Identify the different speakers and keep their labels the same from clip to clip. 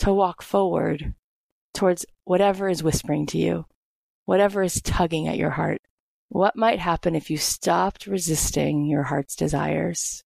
Speaker 1: to walk forward towards whatever is whispering to you, whatever is tugging at your heart. What might happen if you stopped resisting your heart's desires?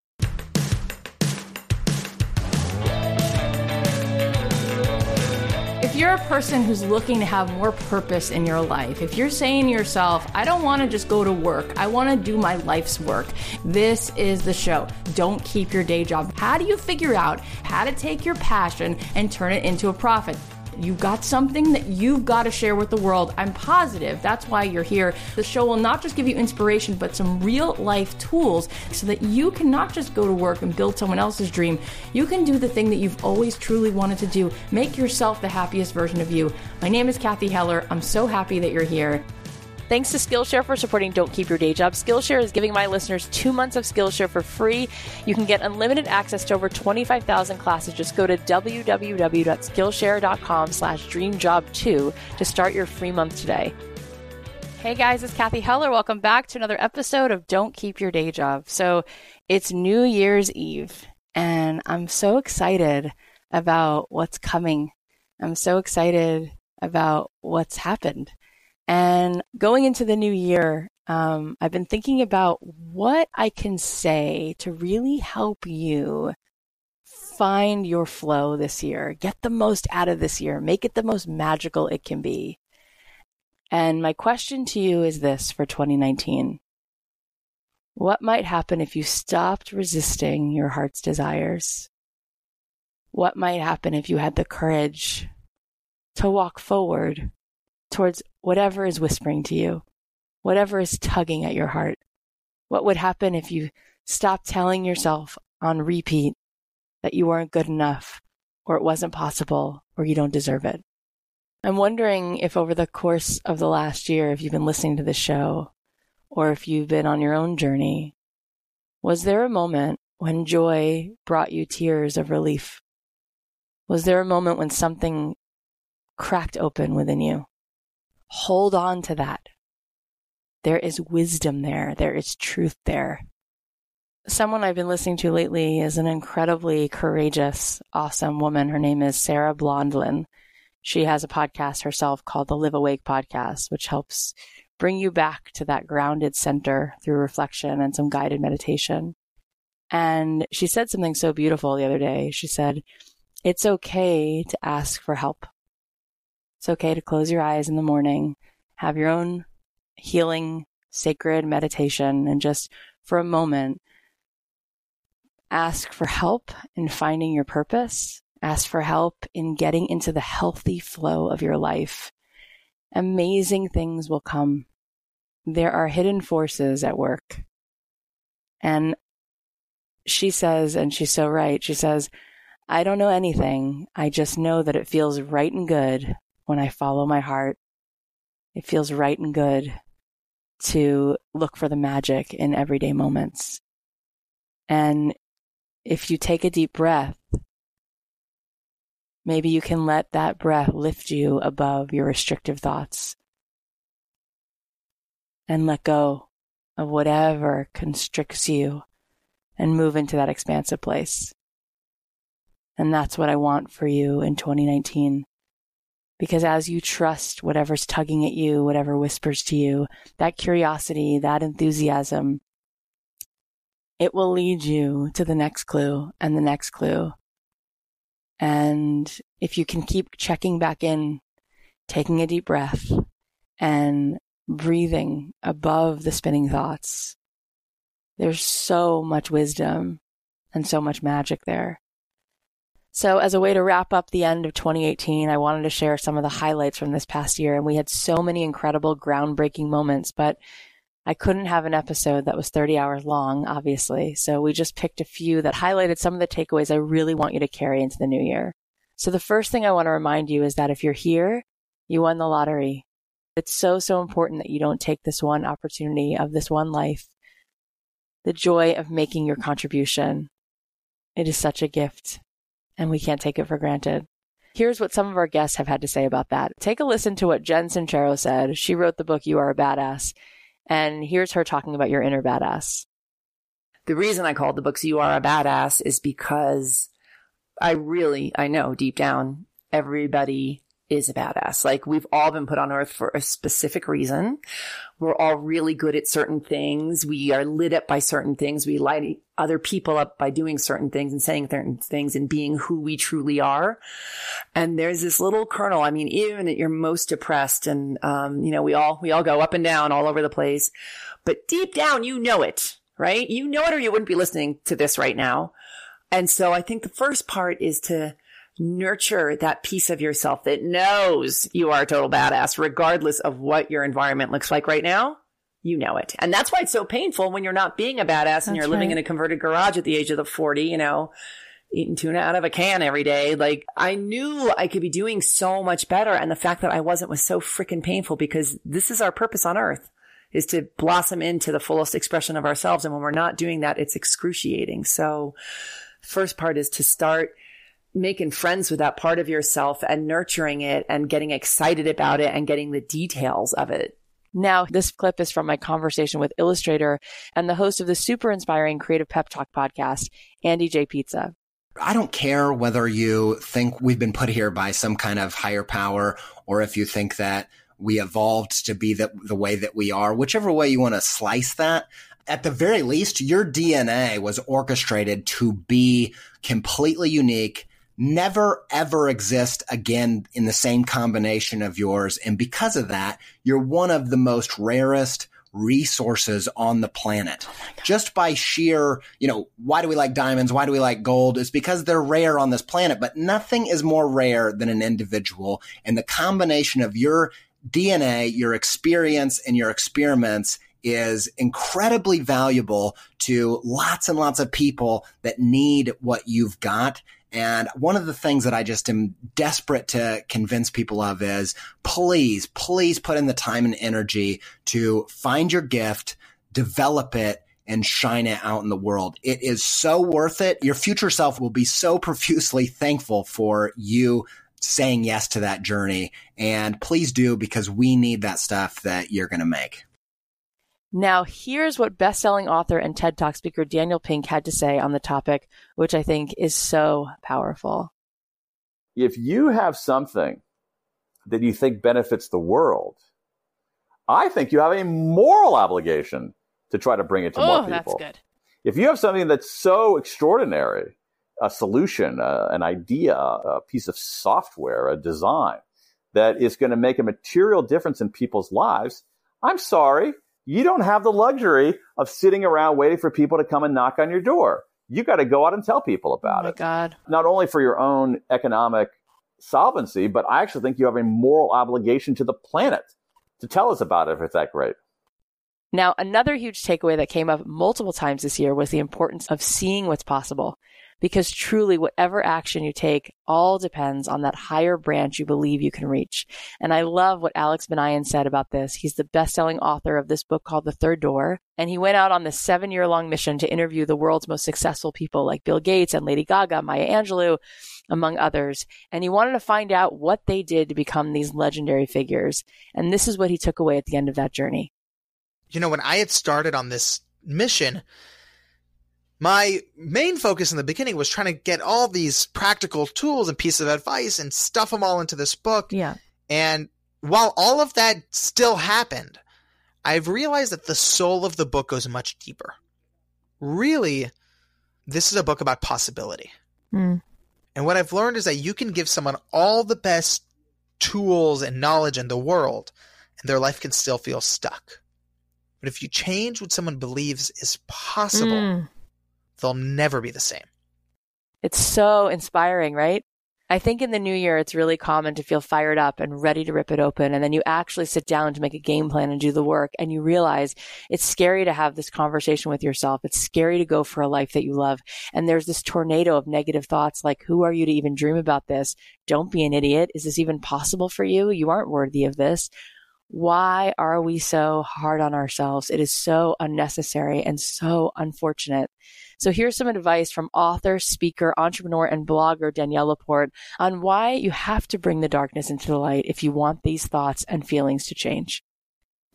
Speaker 1: If you're a person who's looking to have more purpose in your life, if you're saying to yourself, I don't want to just go to work, I want to do my life's work, this is the show. Don't keep your day job. How do you figure out how to take your passion and turn it into a profit? You've got something that you've got to share with the world. I'm positive that's why you're here. The show will not just give you inspiration, but some real life tools so that you can not just go to work and build someone else's dream. You can do the thing that you've always truly wanted to do. Make yourself the happiest version of you. My name is Cathy Heller. I'm so happy that you're here. Thanks to Skillshare for supporting Don't Keep Your Day Job. Skillshare is giving my listeners two months of Skillshare for free. You can get unlimited access to over 25,000 classes. Just go to www.skillshare.com slash dreamjob2 to start your free month today. Hey guys, it's Cathy Heller. Welcome back to another episode of Don't Keep Your Day Job. So it's New Year's Eve, and I'm so excited about what's coming. I'm so excited about what's happened. And going into the new year, um, I've been thinking about what I can say to really help you find your flow this year, get the most out of this year, make it the most magical it can be. And my question to you is this for 2019 What might happen if you stopped resisting your heart's desires? What might happen if you had the courage to walk forward towards whatever is whispering to you, whatever is tugging at your heart. What would happen if you stopped telling yourself on repeat that you weren't good enough, or it wasn't possible, or you don't deserve it? I'm wondering if over the course of the last year, if you've been listening to this show, or if you've been on your own journey, was there a moment when joy brought you tears of relief? Was there a moment when something cracked open within you? Hold on to that. There is wisdom there. There is truth there. someone I've been listening to lately is an incredibly courageous, awesome woman. Her name is Sarah Blondin. She has a podcast herself called the Live Awake Podcast, which helps bring you back to that grounded center through reflection and some guided meditation. And she said something so beautiful the other day. She said, It's okay to ask for help. It's okay to close your eyes in the morning, have your own healing, sacred meditation, and just for a moment, ask for help in finding your purpose. Ask for help in getting into the healthy flow of your life. Amazing things will come. There are hidden forces at work. And she says, and she's so right, she says, I don't know anything. I just know that it feels right and good when I follow my heart. It feels right and good to look for the magic in everyday moments. And if you take a deep breath, maybe you can let that breath lift you above your restrictive thoughts and let go of whatever constricts you and move into that expansive place. And that's what I want for you in 2019. Because as you trust whatever's tugging at you, whatever whispers to you, that curiosity, that enthusiasm, it will lead you to the next clue and the next clue. And if you can keep checking back in, taking a deep breath and breathing above the spinning thoughts, there's so much wisdom and so much magic there. So, as a way to wrap up the end of 2018, I wanted to share some of the highlights from this past year. And we had so many incredible, groundbreaking moments, but I couldn't have an episode that was 30 hours long, obviously. So, we just picked a few that highlighted some of the takeaways I really want you to carry into the new year. So, the first thing I want to remind you is that if you're here, you won the lottery. It's so, so important that you don't take this one opportunity of this one life the joy of making your contribution. It is such a gift, and we can't take it for granted. Here's what some of our guests have had to say about that. Take a listen to what Jen Sincero said. She wrote the book You Are a Badass, and here's her talking about your inner badass.
Speaker 2: The reason I called the books You Are a Badass is because I really, I know deep down, everybody is a badass. Like we've all been put on earth for a specific reason. We're all really good at certain things. We are lit up by certain things. We light other people up by doing certain things and saying certain things and being who we truly are. And there's this little kernel. I mean, even at your most depressed and, um, you know, we all, we all go up and down all over the place, but deep down, you know it, right? You know it or you wouldn't be listening to this right now. And so I think the first part is to, nurture that piece of yourself that knows you are a total badass, regardless of what your environment looks like right now. You know it. And that's why it's so painful when you're not being a badass that's and you're living in a converted garage at the age of the 40, you know, eating tuna out of a can every day. Like I knew I could be doing so much better. And the fact that I wasn't was so freaking painful because this is our purpose on earth is to blossom into the fullest expression of ourselves. And when we're not doing that, it's excruciating. So first part is to start making friends with that part of yourself and nurturing it and getting excited about it and getting the details of it.
Speaker 1: Now, this clip is from my conversation with illustrator and the host of the super inspiring Creative Pep Talk podcast, Andy J. Pizza.
Speaker 3: I don't care whether you think we've been put here by some kind of higher power or if you think that we evolved to be the, the way that we are, whichever way you want to slice that. At the very least, your DNA was orchestrated to be completely unique never ever exist again in the same combination of yours. And because of that, you're one of the most rarest resources on the planet. Oh Just by sheer, you know, why do we like diamonds? Why do we like gold? It's because they're rare on this planet, but nothing is more rare than an individual. And the combination of your DNA, your experience, and your experiments is incredibly valuable to lots and lots of people that need what you've got. And one of the things that I just am desperate to convince people of is please, please put in the time and energy to find your gift, develop it, and shine it out in the world. It is so worth it. Your future self will be so profusely thankful for you saying yes to that journey. And please do because we need that stuff that you're going to make.
Speaker 1: Now, here's what best-selling author and TED Talk speaker Daniel Pink had to say on the topic, which I think is so powerful.
Speaker 4: If you have something that you think benefits the world, I think you have a moral obligation to try to bring it to
Speaker 1: oh,
Speaker 4: more people.
Speaker 1: that's good.
Speaker 4: If you have something that's so extraordinary, a solution, uh, an idea, a piece of software, a design that is going to make a material difference in people's lives, I'm sorry, you don't have the luxury of sitting around waiting for people to come and knock on your door. You got to go out and tell people oh about
Speaker 1: oh
Speaker 4: it.
Speaker 1: God.
Speaker 4: Not only for your own economic solvency, but I actually think you have a moral obligation to the planet to tell us about it if it's that great.
Speaker 1: Now, another huge takeaway that came up multiple times this year was the importance of seeing what's possible. Because truly, whatever action you take all depends on that higher branch you believe you can reach. And I love what Alex Banayan said about this. He's the best-selling author of this book called The Third Door. And he went out on this seven year long mission to interview the world's most successful people like Bill Gates and Lady Gaga, Maya Angelou, among others. And he wanted to find out what they did to become these legendary figures. And this is what he took away at the end of that journey.
Speaker 5: You know, when I had started on this mission, my main focus in the beginning was trying to get all these practical tools and pieces of advice and stuff them all into this book.
Speaker 1: Yeah.
Speaker 5: And while all of that still happened, I've realized that the soul of the book goes much deeper. Really, this is a book about possibility.
Speaker 1: Mm.
Speaker 5: And what I've learned is that you can give someone all the best tools and knowledge in the world, and their life can still feel stuck. But if you change what someone believes is possible,
Speaker 1: Mm.
Speaker 5: They'll never be the same.
Speaker 1: It's so inspiring, right? I think in the new year, it's really common to feel fired up and ready to rip it open. And then you actually sit down to make a game plan and do the work. And you realize it's scary to have this conversation with yourself. It's scary to go for a life that you love. And there's this tornado of negative thoughts like, who are you to even dream about this? Don't be an idiot. Is this even possible for you? You aren't worthy of this. Why are we so hard on ourselves? It is so unnecessary and so unfortunate. So here's some advice from author, speaker, entrepreneur, and blogger Danielle Laporte on why you have to bring the darkness into the light if you want these thoughts and feelings to change.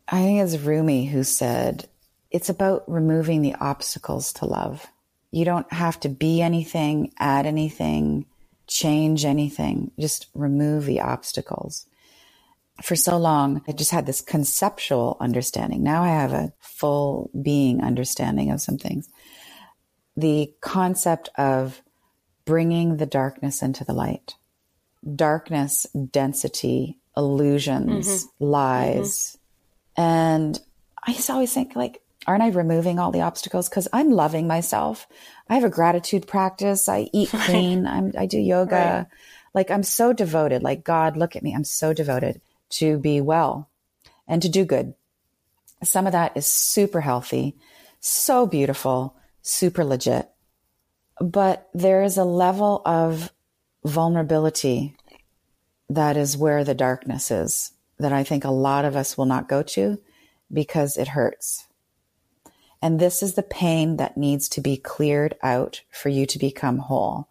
Speaker 6: I think it's Rumi who said, it's about removing the obstacles to love. You don't have to be anything, add anything, change anything, just remove the obstacles. For so long, I just had this conceptual understanding. Now I have a full being understanding of some things. The concept of bringing the darkness into the light. Darkness, density, illusions, mm-hmm. lies. Mm-hmm. And I just always think like, aren't I removing all the obstacles? Cause I'm loving myself. I have a gratitude practice. I eat clean. I'm, I do yoga.
Speaker 1: Right.
Speaker 6: Like I'm so devoted. Like God, look at me. I'm so devoted to be well and to do good. Some of that is super healthy, so beautiful, super legit. But there is a level of vulnerability that is where the darkness is that I think a lot of us will not go to because it hurts. And this is the pain that needs to be cleared out for you to become whole.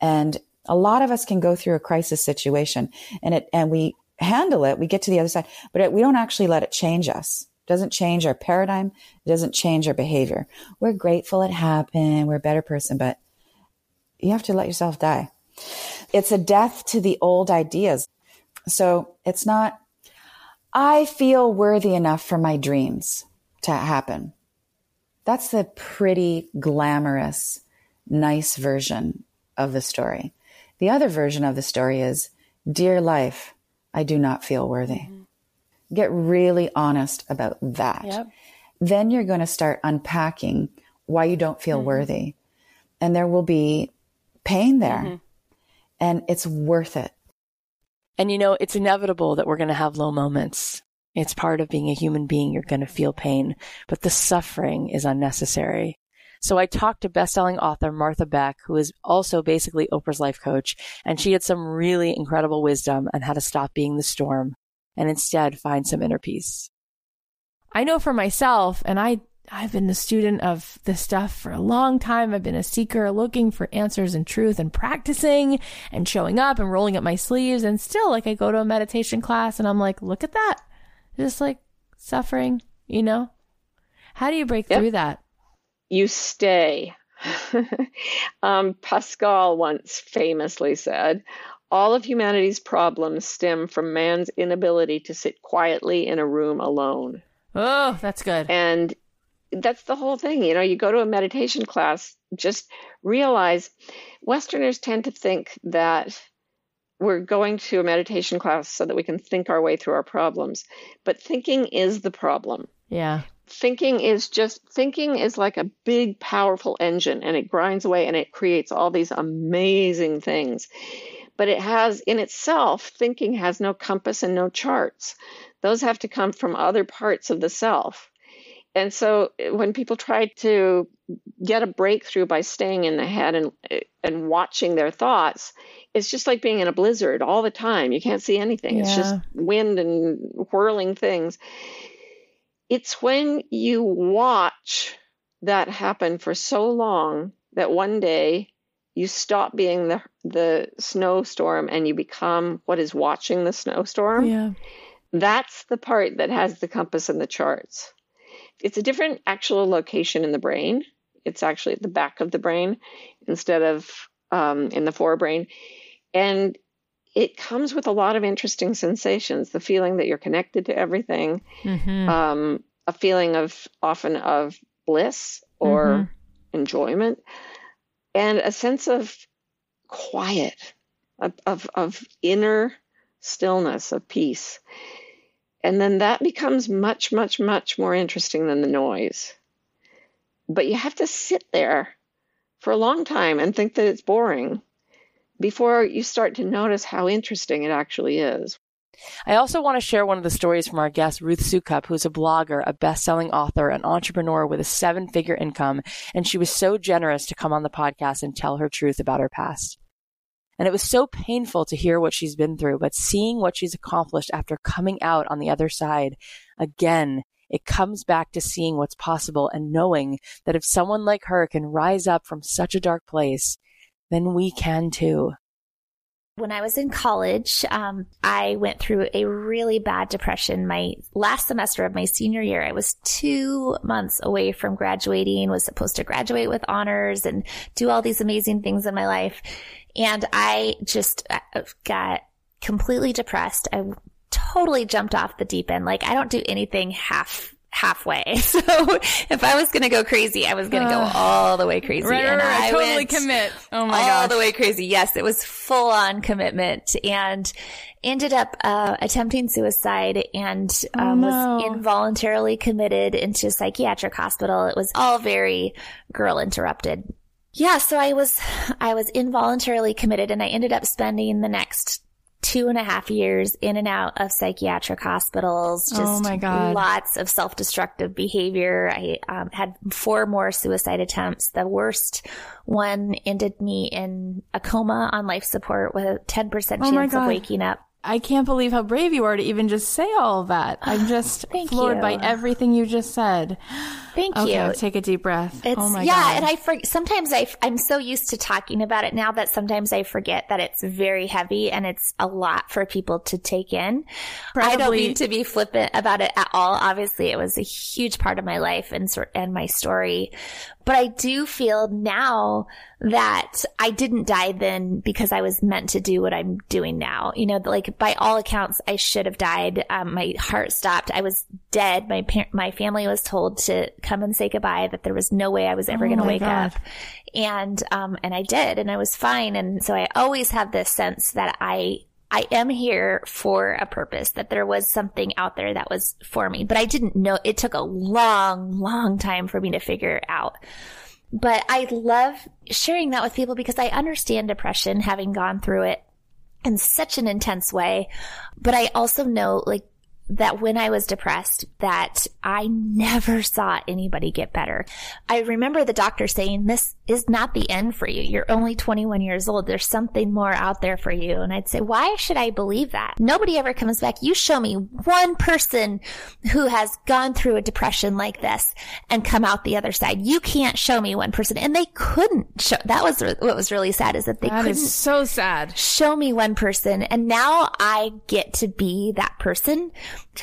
Speaker 6: And a lot of us can go through a crisis situation and it, and we handle it. We get to the other side, but we don't actually let it change us. It doesn't change our paradigm. It doesn't change our behavior. We're grateful it happened. We're a better person, but you have to let yourself die. It's a death to the old ideas. So it's not, I feel worthy enough for my dreams to happen. That's the pretty glamorous, nice version of the story. The other version of the story is, dear life, I do not feel worthy. Mm-hmm. Get really honest about that.
Speaker 1: Yep.
Speaker 6: Then you're going to start unpacking why you don't feel mm-hmm. worthy. And there will be pain there. Mm-hmm. And it's worth it.
Speaker 1: And you know, it's inevitable that we're going to have low moments. It's part of being a human being. You're going to feel pain, but the suffering is unnecessary. So I talked to bestselling author Martha Beck, who is also basically Oprah's life coach, and she had some really incredible wisdom on how to stop being the storm and instead find some inner peace.
Speaker 7: I know for myself, and I I've been a student of this stuff for a long time. I've been a seeker looking for answers and truth and practicing and showing up and rolling up my sleeves. And still, like, I go to a meditation class and I'm like, look at that. Just like suffering, you know?
Speaker 1: How do you break
Speaker 8: Yep.
Speaker 1: through that?
Speaker 8: You stay. um, Pascal once famously said, All of humanity's problems stem from man's inability to sit quietly in a room alone.
Speaker 1: Oh, that's good.
Speaker 8: And that's the whole thing. You know, you go to a meditation class, just realize Westerners tend to think that we're going to a meditation class so that we can think our way through our problems. But thinking is the problem.
Speaker 1: Yeah.
Speaker 8: Thinking is just, thinking is like a big, powerful engine and it grinds away and it creates all these amazing things. But it has, in itself, thinking has no compass and no charts. Those have to come from other parts of the self. And so when people try to get a breakthrough by staying in the head and and watching their thoughts, it's just like being in a blizzard all the time. You can't see anything. It's just wind and whirling things. It's when you watch that happen for so long that one day you stop being the the snowstorm and you become what is watching the snowstorm.
Speaker 1: Yeah.
Speaker 8: That's the part that has the compass and the charts. It's a different actual location in the brain. It's actually at the back of the brain instead of um, in the forebrain. And it comes with a lot of interesting sensations the feeling that you're connected to everything,
Speaker 1: Mm-hmm.
Speaker 8: um, a feeling of often of bliss or enjoyment, and a sense of quiet, of, of, of inner stillness, of peace. And then that becomes much, much, much more interesting than the noise. But you have to sit there for a long time and think that it's boring before you start to notice how interesting it actually is.
Speaker 1: I also want to share one of the stories from our guest, Ruth Sukup, who's a blogger, a best-selling author, an entrepreneur with a seven-figure income, and she was so generous to come on the podcast and tell her truth about her past. And it was so painful to hear what she's been through, but seeing what she's accomplished after coming out on the other side, again, it comes back to seeing what's possible and knowing that if someone like her can rise up from such a dark place, then we can too.
Speaker 9: When I was in college, um, I went through a really bad depression. My last semester of my senior year, I was two months away from graduating, was supposed to graduate with honors and do all these amazing things in my life. And I just uh, got completely depressed. I totally jumped off the deep end. Like I don't do anything half halfway. So if I was going to go crazy, I was going to go all the way crazy.
Speaker 1: Right,
Speaker 9: and
Speaker 1: right.
Speaker 9: I
Speaker 1: Totally commit. Oh my god.
Speaker 9: all
Speaker 1: gosh.
Speaker 9: the way crazy. Yes, it was full on commitment and ended up uh, attempting suicide and um,
Speaker 1: Oh, no.
Speaker 9: was involuntarily committed into psychiatric hospital. It was all very girl interrupted. Yeah, so I was I was involuntarily committed and I ended up spending the next two and a half years in and out of psychiatric hospitals. Just
Speaker 1: Oh, my God.
Speaker 9: lots of self-destructive behavior. I um, had four more suicide attempts. The worst one ended me in a coma on life support with a 10% chance
Speaker 1: Oh,
Speaker 9: of waking up.
Speaker 1: I can't believe how brave you are to even just say all of that. I'm just floored
Speaker 9: you.
Speaker 1: by everything you just said.
Speaker 9: Thank
Speaker 1: Okay,
Speaker 9: you.
Speaker 1: take a deep breath.
Speaker 9: It's,
Speaker 1: oh my
Speaker 9: yeah,
Speaker 1: god.
Speaker 9: and I for, sometimes I I'm so used to talking about it now that sometimes I forget that it's very heavy and it's a lot for people to take in. I don't
Speaker 1: Probably-
Speaker 9: mean to be flippant about it at all. Obviously, it was a huge part of my life and sort and my story, but I do feel now that I didn't die then because I was meant to do what I'm doing now. You know, like by all accounts, I should have died. Um, my heart stopped. I was dead. My par- my family was told to come and say goodbye. That there was no way I was ever
Speaker 1: Oh
Speaker 9: going to wake
Speaker 1: God.
Speaker 9: up. And um, and I did, and I was fine. And so I always have this sense that I I am here for a purpose, that there was something out there that was for me. But I didn't know, it took a long, long time for me to figure out. But I love sharing that with people because I understand depression, having gone through it in such an intense way. But I also know, like, that when I was depressed, that I never saw anybody get better. I remember the doctor saying, this is not the end for you. You're only 21 years old. There's something more out there for you. And I'd say, why should I believe that? Nobody ever comes back. You show me one person who has gone through a depression like this and come out the other side. You can't show me one person. And they couldn't show. That was what was really sad is that they
Speaker 1: That
Speaker 9: couldn't
Speaker 1: so sad.
Speaker 9: show me one person and now I get to be that person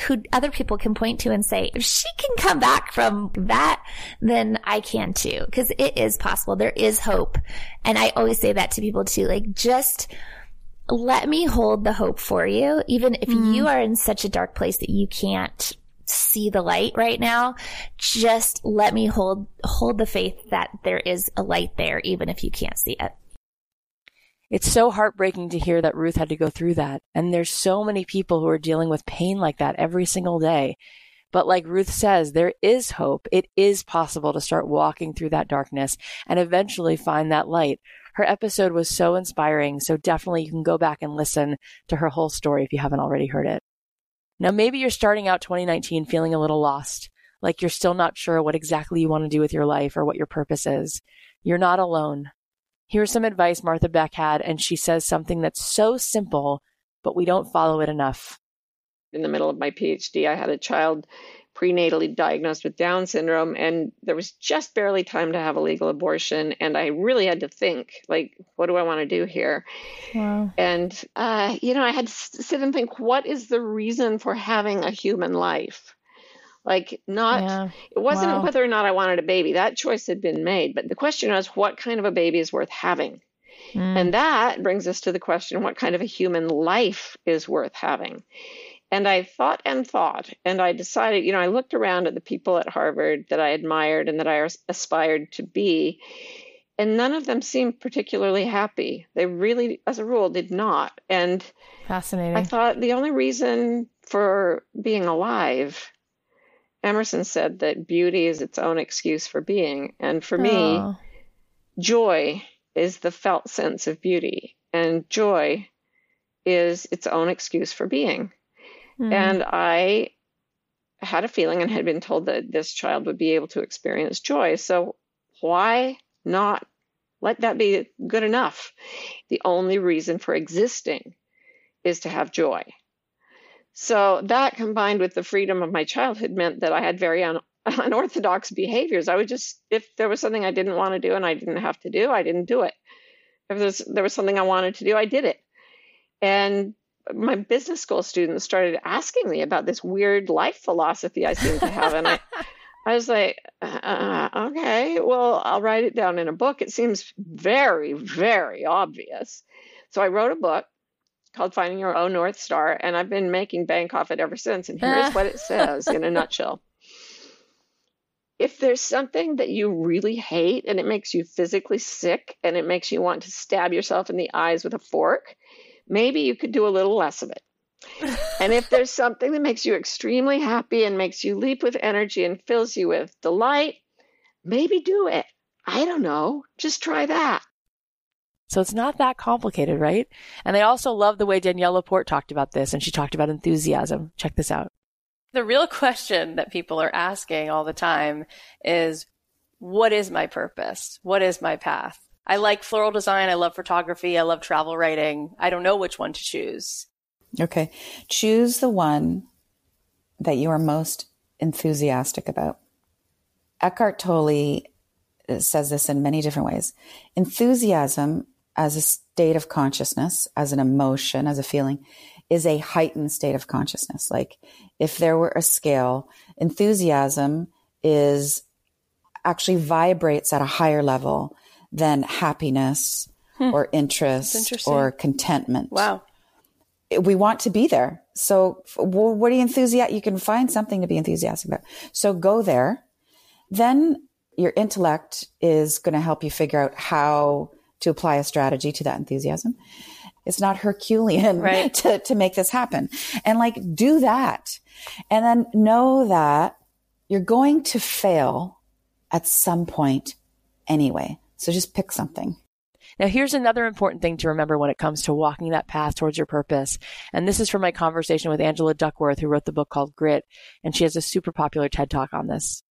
Speaker 9: who other people can point to and say, if she can come back from that, then I can too. Cause it is possible. There is hope. And I always say that to people too. Like just, let me hold the hope for you. Even if mm. you are in such a dark place that you can't see the light right now, just let me hold, hold the faith that there is a light there, even if you can't see it.
Speaker 1: It's so heartbreaking to hear that Ruth had to go through that. And there's so many people who are dealing with pain like that every single day. But like Ruth says, there is hope. It is possible to start walking through that darkness and eventually find that light. Her episode was so inspiring. So definitely you can go back and listen to her whole story if you haven't already heard it. Now, maybe you're starting out 2019 feeling a little lost, like you're still not sure what exactly you want to do with your life or what your purpose is. You're not alone. Here's some advice Martha Beck had, and she says something that's so simple, but we don't follow it enough.
Speaker 8: In the middle of my PhD, I had a child prenatally diagnosed with Down syndrome, and there was just barely time to have a legal abortion. And I really had to think, like, what do I want to do here? Wow. And, uh, you know, I had to sit and think, what is the reason for having a human life? Like, not, yeah. it wasn't wow. whether or not I wanted a baby. That choice had been made. But the question was, what kind of a baby is worth having? Mm. And that brings us to the question what kind of a human life is worth having? And I thought and thought, and I decided, you know, I looked around at the people at Harvard that I admired and that I aspired to be, and none of them seemed particularly happy. They really, as a rule, did not. And
Speaker 1: fascinating.
Speaker 8: I thought the only reason for being alive Emerson said that beauty is its own excuse for being. And for me, oh. joy is the felt sense of beauty, and joy is its own excuse for being. Mm. And I had a feeling and had been told that this child would be able to experience joy. So why not let that be good enough? The only reason for existing is to have joy. So that combined with the freedom of my childhood meant that I had very un- unorthodox behaviors. I would just, if there was something I didn't want to do and I didn't have to do, I didn't do it. If there was, there was something I wanted to do, I did it. And my business school students started asking me about this weird life philosophy I seem to have. And I, I was like, uh, okay, well, I'll write it down in a book. It seems very, very obvious. So I wrote a book called Finding Your Own North Star, and I've been making bank off it ever since. And here's what it says in a nutshell. If there's something that you really hate and it makes you physically sick and it makes you want to stab yourself in the eyes with a fork, maybe you could do a little less of it. and if there's something that makes you extremely happy and makes you leap with energy and fills you with delight, maybe do it. I don't know. Just try that.
Speaker 1: So it's not that complicated, right? And I also love the way Danielle Laporte talked about this, and she talked about enthusiasm. Check this out. The real question that people are asking all the time is, what is my purpose? What is my path? I like floral design. I love photography. I love travel writing. I don't know which one to choose.
Speaker 6: Okay. Choose the one that you are most enthusiastic about. Eckhart Tolle says this in many different ways. Enthusiasm as a state of consciousness, as an emotion, as a feeling, is a heightened state of consciousness. Like if there were a scale, enthusiasm is actually vibrates at a higher level than happiness hmm. or interest or contentment.
Speaker 1: Wow.
Speaker 6: We want to be there. So what are you enthusiastic? You can find something to be enthusiastic about. So go there. Then your intellect is going to help you figure out how to apply a strategy to that enthusiasm. It's not Herculean right. to, to make this happen. And like do that. And then know that you're going to fail at some point anyway. So just pick something.
Speaker 1: Now, here's another important thing to remember when it comes to walking that path towards your purpose. And this is from my conversation with Angela Duckworth, who wrote the book called Grit. And she has a super popular TED talk on this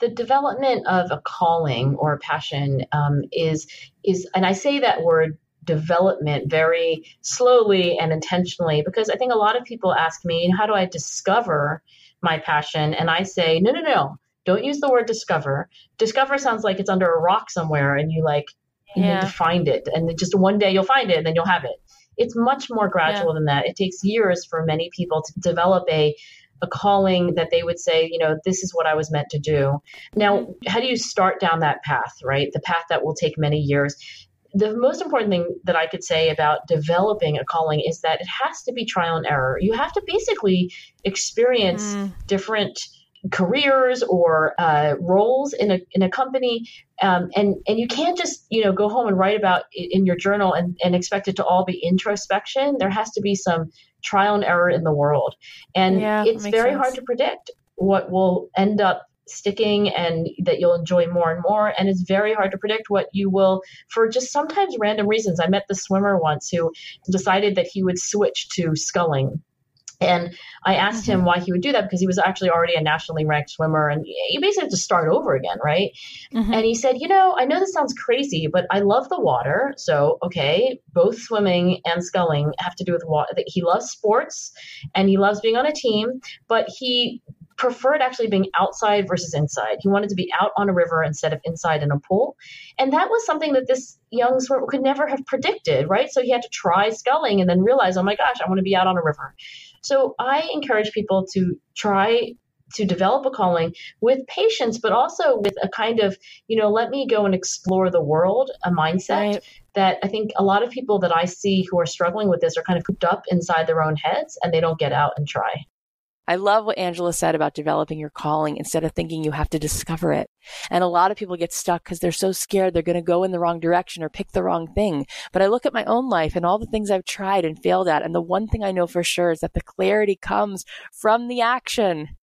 Speaker 10: the development of a calling or a passion um, is is and i say that word development very slowly and intentionally because i think a lot of people ask me how do i discover my passion and i say no no no don't use the word discover discover sounds like it's under a rock somewhere and you like you yeah. need to find it and just one day you'll find it and then you'll have it it's much more gradual yeah. than that. It takes years for many people to develop a a calling that they would say, you know, this is what I was meant to do. Now, how do you start down that path, right? The path that will take many years. The most important thing that I could say about developing a calling is that it has to be trial and error. You have to basically experience mm. different careers or uh, roles in a in a company, um, and and you can't just you know go home and write about it in your journal and, and expect it to all be introspection. There has to be some trial and error in the world. And yeah, it's very sense. hard to predict what will end up sticking and that you'll enjoy more and more. And it's very hard to predict what you will, for just sometimes random reasons. I met the swimmer once who decided that he would switch to sculling and I asked mm-hmm. him why he would do that because he was actually already a nationally ranked swimmer and you basically have to start over again, right? Mm-hmm. And he said, You know, I know this sounds crazy, but I love the water. So, okay, both swimming and sculling have to do with water. He loves sports and he loves being on a team, but he preferred actually being outside versus inside. He wanted to be out on a river instead of inside in a pool. And that was something that this young swimmer could never have predicted, right? So he had to try sculling and then realize, oh my gosh, I want to be out on a river. So I encourage people to try to develop a calling with patience, but also with a kind of, you know, let me go and explore the world, a mindset right. that I think a lot of people that I see who are struggling with this are kind of cooped up inside their own heads and they don't get out and try.
Speaker 1: I love what Angela said about developing your calling instead of thinking you have to discover it. And a lot of people get stuck because they're so scared they're going to go in the wrong direction or pick the wrong thing. But I look at my own life and all the things I've tried and failed at. And the one thing I know for sure is that the clarity comes from the action.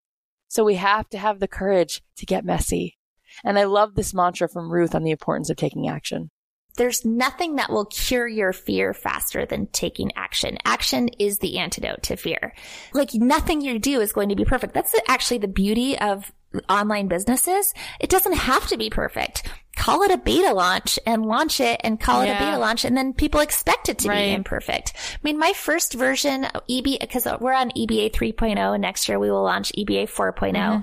Speaker 1: So we have to have the courage to get messy. And I love this mantra from Ruth on the importance of taking action
Speaker 9: there's nothing that will cure your fear faster than taking action. Action is the antidote to fear. Like nothing you do is going to be perfect. That's actually the beauty of online businesses. It doesn't have to be perfect. Call it a beta launch and launch it and call yeah. it a beta launch. And then people expect it to right. be imperfect. I mean, my first version, EB, because we're on EBA 3.0 and next year we will launch EBA 4 mm-hmm.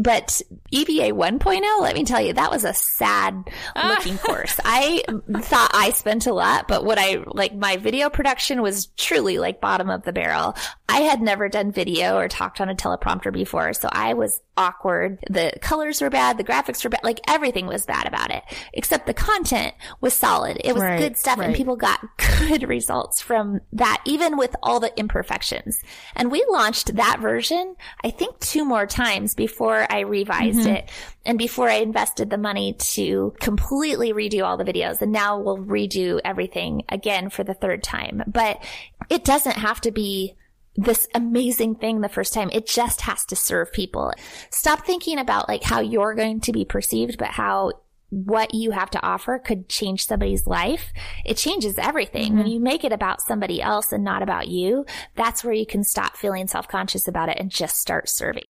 Speaker 9: But EBA 1.0, let me tell you, that was a sad looking course. I thought I spent a lot, but what I like, my video production was truly like bottom of the barrel. I had never done video or talked on a teleprompter before, so I was awkward. The colors were bad, the graphics were bad, like everything was bad about it, except the content was solid. It was right, good stuff right. and people got good results from that, even with all the imperfections. And we launched that version, I think two more times before I revised mm-hmm. it and before I invested the money to completely redo all the videos. And now we'll redo everything again for the third time. But it doesn't have to be this amazing thing the first time. It just has to serve people. Stop thinking about like how you're going to be perceived, but how what you have to offer could change somebody's life. It changes everything. Mm-hmm. When you make it about somebody else and not about you, that's where you can stop feeling self-conscious about it and just start serving.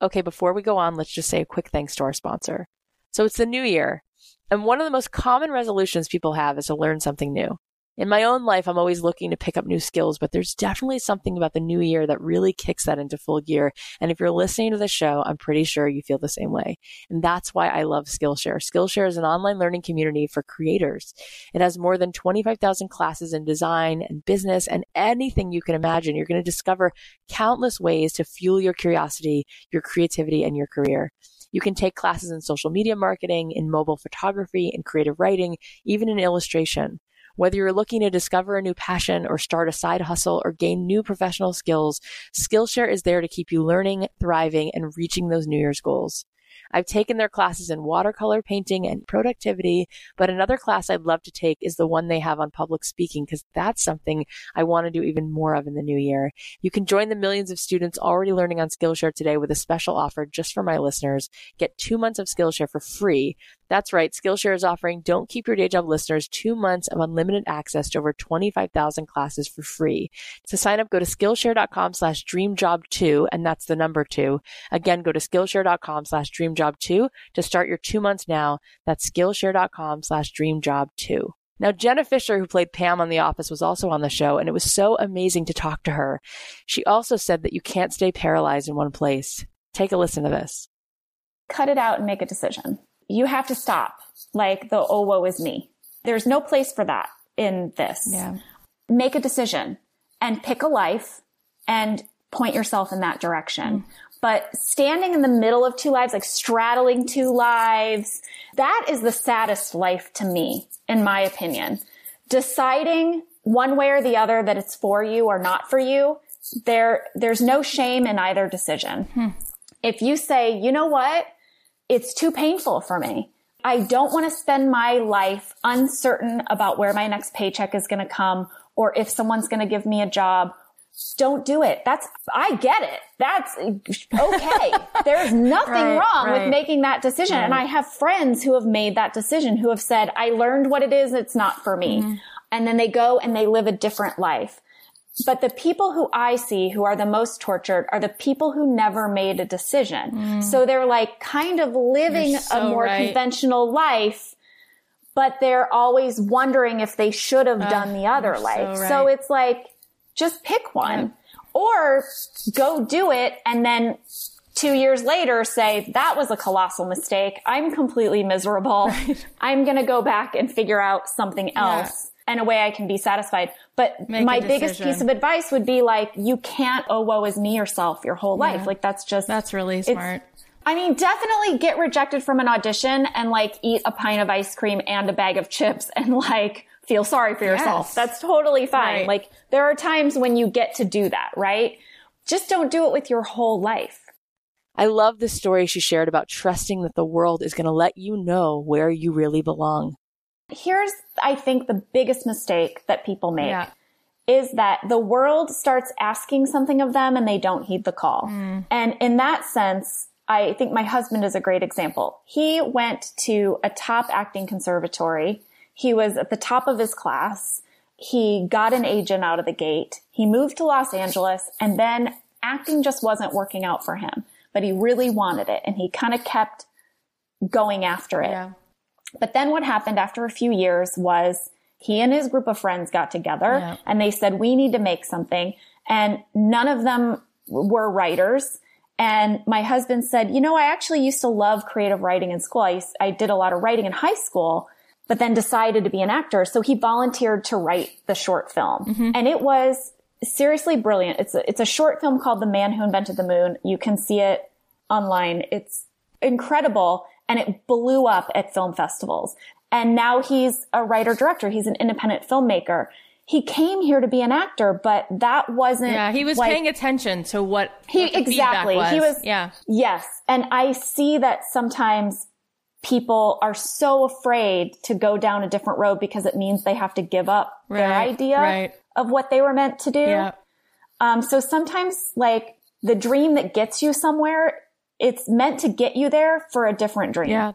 Speaker 1: Okay, before we go on, let's just say a quick thanks to our sponsor. So it's the new year, and one of the most common resolutions people have is to learn something new. In my own life, I'm always looking to pick up new skills, but there's definitely something about the new year that really kicks that into full gear. And if you're listening to the show, I'm pretty sure you feel the same way. And that's why I love Skillshare. Skillshare is an online learning community for creators. It has more than 25,000 classes in design and business and anything you can imagine. You're going to discover countless ways to fuel your curiosity, your creativity, and your career. You can take classes in social media marketing, in mobile photography, in creative writing, even in illustration. Whether you're looking to discover a new passion or start a side hustle or gain new professional skills, Skillshare is there to keep you learning, thriving, and reaching those New Year's goals. I've taken their classes in watercolor painting and productivity, but another class I'd love to take is the one they have on public speaking because that's something I want to do even more of in the new year. You can join the millions of students already learning on Skillshare today with a special offer just for my listeners. Get two months of Skillshare for free. That's right. Skillshare is offering Don't Keep Your Day Job listeners two months of unlimited access to over 25,000 classes for free. To sign up, go to Skillshare.com slash dreamjob2, and that's the number two. Again, go to Skillshare.com slash dreamjob2 to start your two months now. That's Skillshare.com slash dreamjob2. Now, Jenna Fischer, who played Pam on The Office, was also on the show, and it was so amazing to talk to her. She also said that you can't stay paralyzed in one place. Take a listen to this.
Speaker 11: Cut it out and make a decision you have to stop like the, oh, woe is me. There's no place for that in this.
Speaker 1: Yeah.
Speaker 11: make a decision and pick a life and point yourself in that direction. Mm. But standing in the middle of two lives, like straddling two lives, that is the saddest life to me, in my opinion. Deciding one way or the other that it's for you or not for you, there, there's no shame in either decision. Hmm. If you say, you know what? It's too painful for me. I don't want to spend my life uncertain about where my next paycheck is going to come or if someone's going to give me a job. Don't do it. That's, I get it. That's okay. There's nothing right, wrong right. with making that decision. Right. And I have friends who have made that decision who have said, I learned what it is. It's not for me. Mm-hmm. And then they go and they live a different life. But the people who I see who are the most tortured are the people who never made a decision. Mm. So they're like kind of living so a more right. conventional life, but they're always wondering if they should have uh, done the other life. So, right. so, it's like, just pick one or go do it and then two years later say that was a colossal mistake. I'm completely miserable. Right. I'm going to go back and figure out something else. Yeah and a way I can be satisfied. But Make my biggest piece of advice would be like, you can't, oh, woe is me yourself your whole life. Yeah. Like that's just,
Speaker 1: that's really smart.
Speaker 11: I mean, definitely get rejected from an audition and like eat a pint of ice cream and a bag of chips and like feel sorry for yourself. Yes. That's totally fine. Right. Like there are times when you get to do that, right? Just don't do it with your whole life.
Speaker 1: I love the story she shared about trusting that the world is going to let you know where you really belong.
Speaker 11: Here's, I think, the biggest mistake that people make. Yeah. Is that the world starts asking something of them and they don't heed the call. Mm. And in that sense, I think my husband is a great example. He went to a top acting conservatory. He was at the top of his class. He got an agent out of the gate. He moved to Los Angeles and then acting just wasn't working out for him, but he really wanted it and he kind of kept going after it. Yeah. But then what happened after a few years was he and his group of friends got together yeah. and they said, we need to make something. And none of them were writers. And my husband said, you know, I actually used to love creative writing in school. I, I did a lot of writing in high school, but then decided to be an actor. So he volunteered to write the short film. Mm-hmm. And it was seriously brilliant. It's a, it's a short film called The Man Who Invented the Moon. You can see it online. It's incredible and it blew up at film festivals. And now he's a writer director. He's an independent filmmaker. He came here to be an actor, but that wasn't.
Speaker 1: Yeah, he was like, paying attention to what
Speaker 11: he what exactly.
Speaker 1: Was.
Speaker 11: He was.
Speaker 1: Yeah.
Speaker 11: Yes, and I see that sometimes people are so afraid to go down a different road because it means they have to give up right, their idea right. of what they were meant to do. Yeah. Um, so sometimes, like the dream that gets you somewhere it's meant to get you there for a different dream.
Speaker 1: Yeah.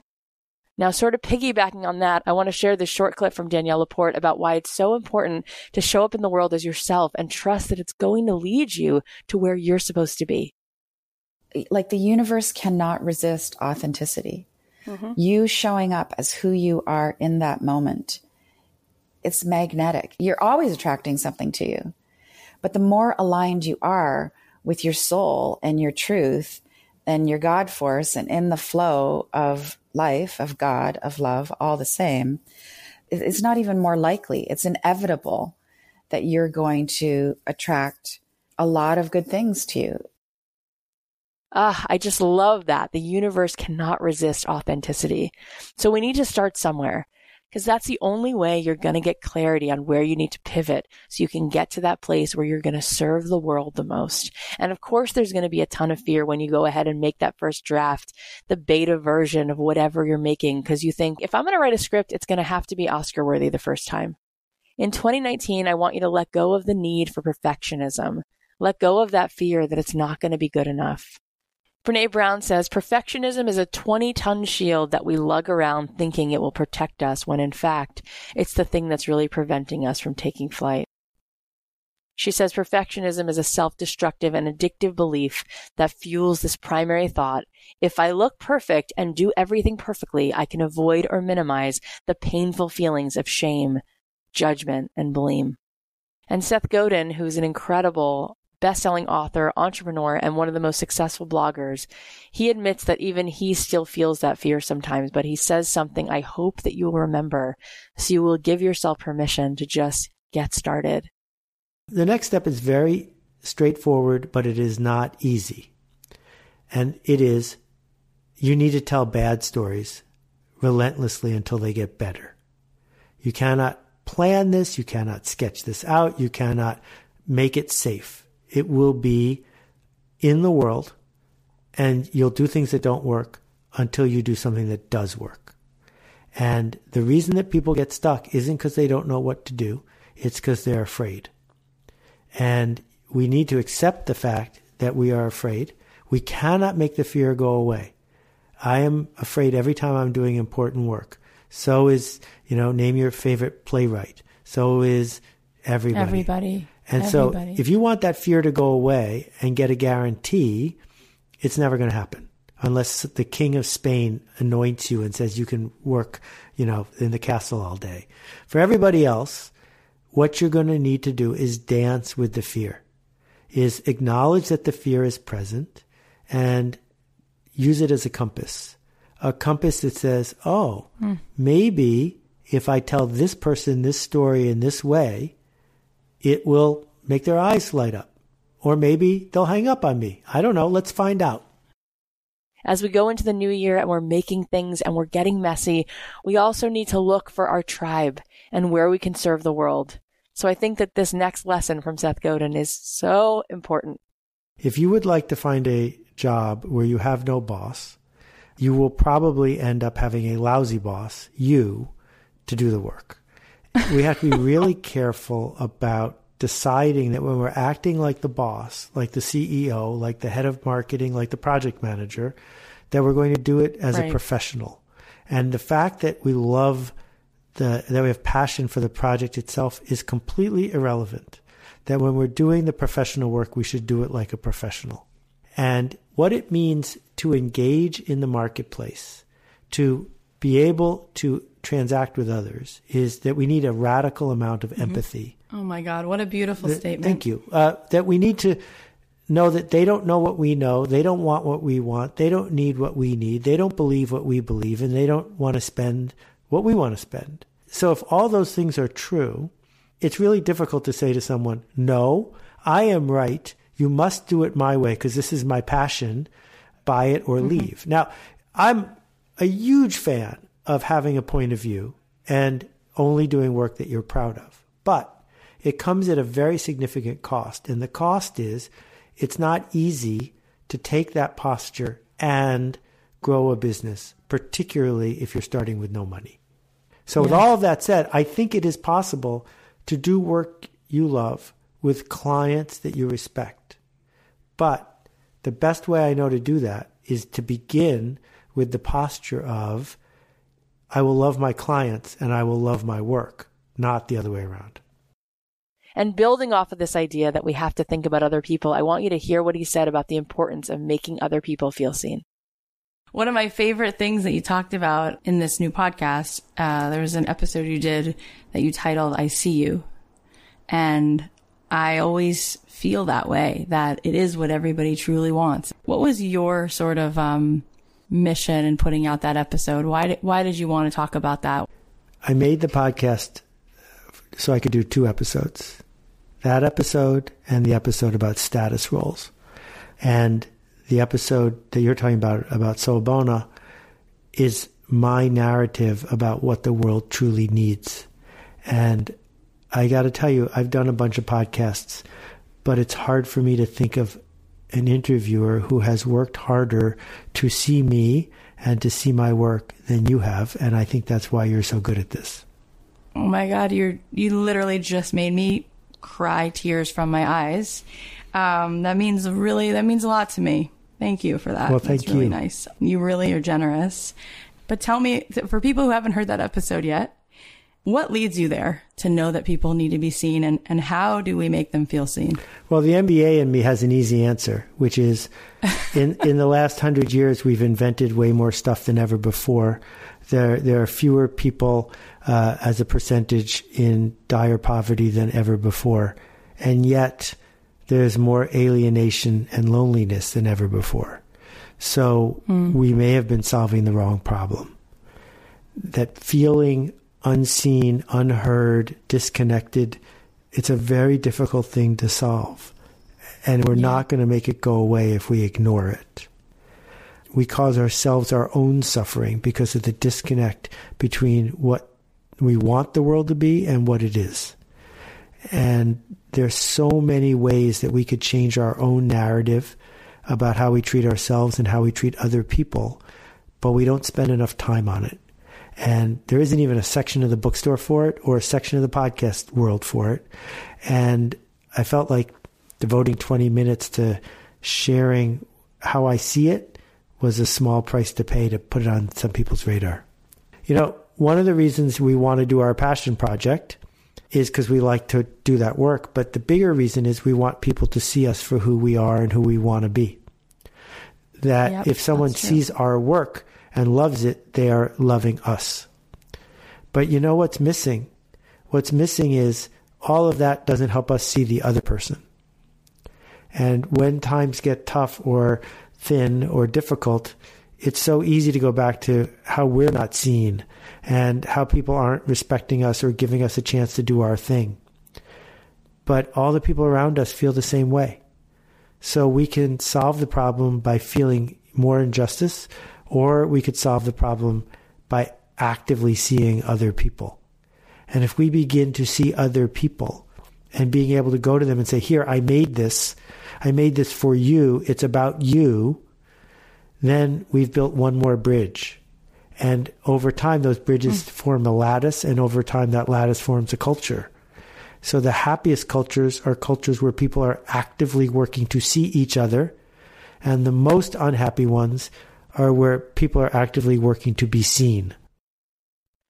Speaker 1: Now, sort of piggybacking on that, I want to share this short clip from Danielle Laporte about why it's so important to show up in the world as yourself and trust that it's going to lead you to where you're supposed to be.
Speaker 6: Like the universe cannot resist authenticity. Mm-hmm. You showing up as who you are in that moment. It's magnetic. You're always attracting something to you. But the more aligned you are with your soul and your truth, and your God force and in the flow of life, of God, of love, all the same, it's not even more likely. It's inevitable that you're going to attract a lot of good things to you.
Speaker 1: Ah, I just love that. The universe cannot resist authenticity. So we need to start somewhere because that's the only way you're going to get clarity on where you need to pivot so you can get to that place where you're going to serve the world the most. And of course, there's going to be a ton of fear when you go ahead and make that first draft, the beta version of whatever you're making, because you think, if I'm going to write a script, it's going to have to be Oscar worthy the first time. In 2019, I want you to let go of the need for perfectionism. Let go of that fear that it's not going to be good enough. Brene Brown says perfectionism is a 20 ton shield that we lug around thinking it will protect us when in fact it's the thing that's really preventing us from taking flight. She says perfectionism is a self destructive and addictive belief that fuels this primary thought. If I look perfect and do everything perfectly, I can avoid or minimize the painful feelings of shame, judgment, and blame. And Seth Godin, who's an incredible best-selling author, entrepreneur, and one of the most successful bloggers. He admits that even he still feels that fear sometimes, but he says something I hope that you will remember so you will give yourself permission to just get started.
Speaker 12: The next step is very straightforward, but it is not easy. And it is you need to tell bad stories relentlessly until they get better. You cannot plan this, you cannot sketch this out, you cannot make it safe. It will be in the world, and you'll do things that don't work until you do something that does work. And the reason that people get stuck isn't because they don't know what to do, it's because they're afraid. And we need to accept the fact that we are afraid. We cannot make the fear go away. I am afraid every time I'm doing important work. So is, you know, name your favorite playwright. So is everybody.
Speaker 1: Everybody.
Speaker 12: And
Speaker 1: everybody.
Speaker 12: so if you want that fear to go away and get a guarantee, it's never going to happen unless the king of Spain anoints you and says you can work, you know, in the castle all day. For everybody else, what you're going to need to do is dance with the fear, is acknowledge that the fear is present and use it as a compass. A compass that says, oh,
Speaker 1: Mm.
Speaker 12: maybe if I tell this person this story in this way, it will make their eyes light up. Or maybe they'll hang up on me. I don't know. Let's find out.
Speaker 1: As we go into the new year and we're making things and we're getting messy, we also need to look for our tribe and where we can serve the world. So I think that this next lesson from Seth Godin is so important.
Speaker 12: If you would like to find a job where you have no boss, you will probably end up having a lousy boss, you, to do the work. We have to be really careful about deciding that when we're acting like the boss, like the CEO, like the head of marketing, like the project manager, that we're going to do it as
Speaker 1: Right.
Speaker 12: a professional. And the fact that we love the, that we have passion for the project itself is completely irrelevant. That when we're doing the professional work, we should do it like a professional. And what it means to engage in the marketplace, to be able to transact with others, is that we need a radical amount of empathy.
Speaker 1: Oh my God, what a beautiful
Speaker 12: Th-
Speaker 1: statement.
Speaker 12: Thank you. Uh, that we need to know that they don't know what we know. They don't want what we want. They don't need what we need. They don't believe what we believe, and they don't want to spend what we want to spend. So if all those things are true, it's really difficult to say to someone, no, I am right. You must do it my way because this is my passion. Buy it or leave. Now, I'm a huge fan of having a point of view and only doing work that you're proud of. But it comes at a very significant cost. And the cost is it's not easy to take that posture and grow a business, particularly if you're starting with no money. So, with all of that said, I think it is possible to do work you love with clients that you respect. But the best way I know to do that is to begin with the posture of, I will love my clients and I will love my work, not the other way around.
Speaker 1: And building off of this idea that we have to think about other people, I want you to hear what he said about the importance of making other people feel seen.
Speaker 13: One of my favorite things that you talked about in this new podcast, uh, there was an episode you did that you titled I See You. And I always feel that way, that it is what everybody truly wants. What was your sort of um, mission and putting out that episode? Why did, why did you want to talk about that?
Speaker 12: I made the podcast so I could do two episodes that episode and the episode about status roles. And the episode that you're talking about, about Sawubona, is my narrative about what the world truly needs. And I got to tell you, I've done a bunch of podcasts, but it's hard for me to think of an interviewer who has worked harder to see me and to see my work than you have. And I think that's why you're so good at this.
Speaker 13: Oh my God, you're, you literally just made me cry tears from my eyes. Um, that means really, that means a lot to me. Thank you for that.
Speaker 12: Well, thank
Speaker 13: That's really
Speaker 12: you.
Speaker 13: nice. You really are generous. But tell me, for people who haven't heard that episode yet, what leads you there to know that people need to be seen and, and how do we make them feel seen?
Speaker 12: Well, the MBA in me has an easy answer, which is in, in the last hundred years, we've invented way more stuff than ever before. There, there are fewer people uh, as a percentage in dire poverty than ever before. And yet, there's more alienation and loneliness than ever before. So
Speaker 14: Hmm.
Speaker 12: we may have been solving the wrong problem. That feeling unseen, unheard, disconnected It's a very difficult thing to solve. And we're not going to make it go away if we ignore it. We cause ourselves our own suffering because of the disconnect between what we want the world to be and what it is. And there's so many ways that we could change our own narrative about how we treat ourselves and how we treat other people, but we don't spend enough time on it. And there isn't even a section of the bookstore for it or a section of the podcast world for it. And I felt like devoting 20 minutes to sharing how I see it was a small price to pay to put it on some people's radar. You know, one of the reasons we want to do our passion project is because we like to do that work. But the bigger reason is we want people to see us for who we are and who we want to be. That
Speaker 13: Yep,
Speaker 12: if someone sees our work and loves it, they are loving us. But you know what's missing? What's missing is all of that doesn't help us see the other person. And when times get tough or thin or difficult, it's so easy to go back to how we're not seen and how people aren't respecting us or giving us a chance to do our thing. But all the people around us feel the same way. So we can solve the problem by feeling more injustice, or we could solve the problem by actively seeing other people. And if we begin to see other people and being able to go to them and say, Here, I made this, I made this for you, it's about you, then we've built one more bridge. And over time, those bridges hmm. form a lattice, and over time, that lattice forms a culture. So the happiest cultures are cultures where people are actively working to see each other, and the most unhappy ones are where people are actively working to be seen.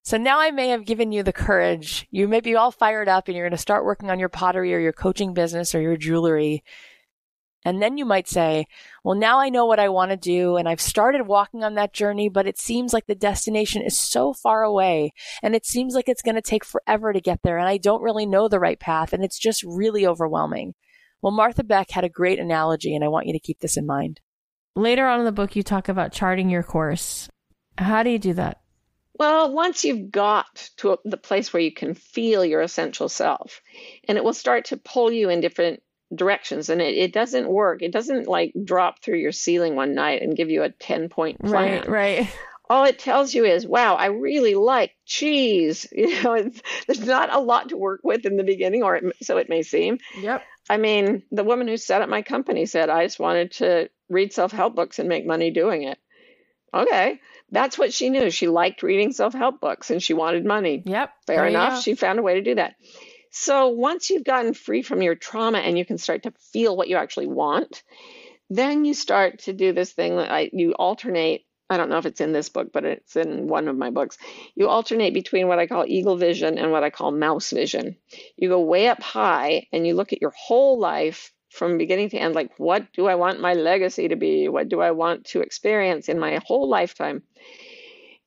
Speaker 1: So now I may have given you the courage. You may be all fired up and you're going to start working on your pottery or your coaching business or your jewelry. And then you might say, well, now I know what I want to do and I've started walking on that journey, but it seems like the destination is so far away and it seems like it's going to take forever to get there and I don't really know the right path and it's just really overwhelming. Well, Martha Beck had a great analogy and I want you to keep this in mind.
Speaker 13: Later on in the book, you talk about charting your course. How do you do that?
Speaker 8: Well, once you've got to the place where you can feel your essential self, and it will start to pull you in different directions, and it, it doesn't work. It doesn't like drop through your ceiling one night and give you a 10 point plan.
Speaker 13: Right, right.
Speaker 8: All it tells you is, wow, I really like cheese. You know, it's, there's not a lot to work with in the beginning, or it, so it may seem.
Speaker 13: Yep.
Speaker 8: I mean, the woman who set up my company said, I just wanted to read self help books and make money doing it. Okay. That's what she knew. She liked reading self help books and she wanted money.
Speaker 13: Yep.
Speaker 8: Fair enough. She found a way to do that. So once you've gotten free from your trauma and you can start to feel what you actually want, then you start to do this thing that I, you alternate. I don't know if it's in this book, but it's in one of my books. You alternate between what I call eagle vision and what I call mouse vision. You go way up high and you look at your whole life from beginning to end like, what do I want my legacy to be? What do I want to experience in my whole lifetime?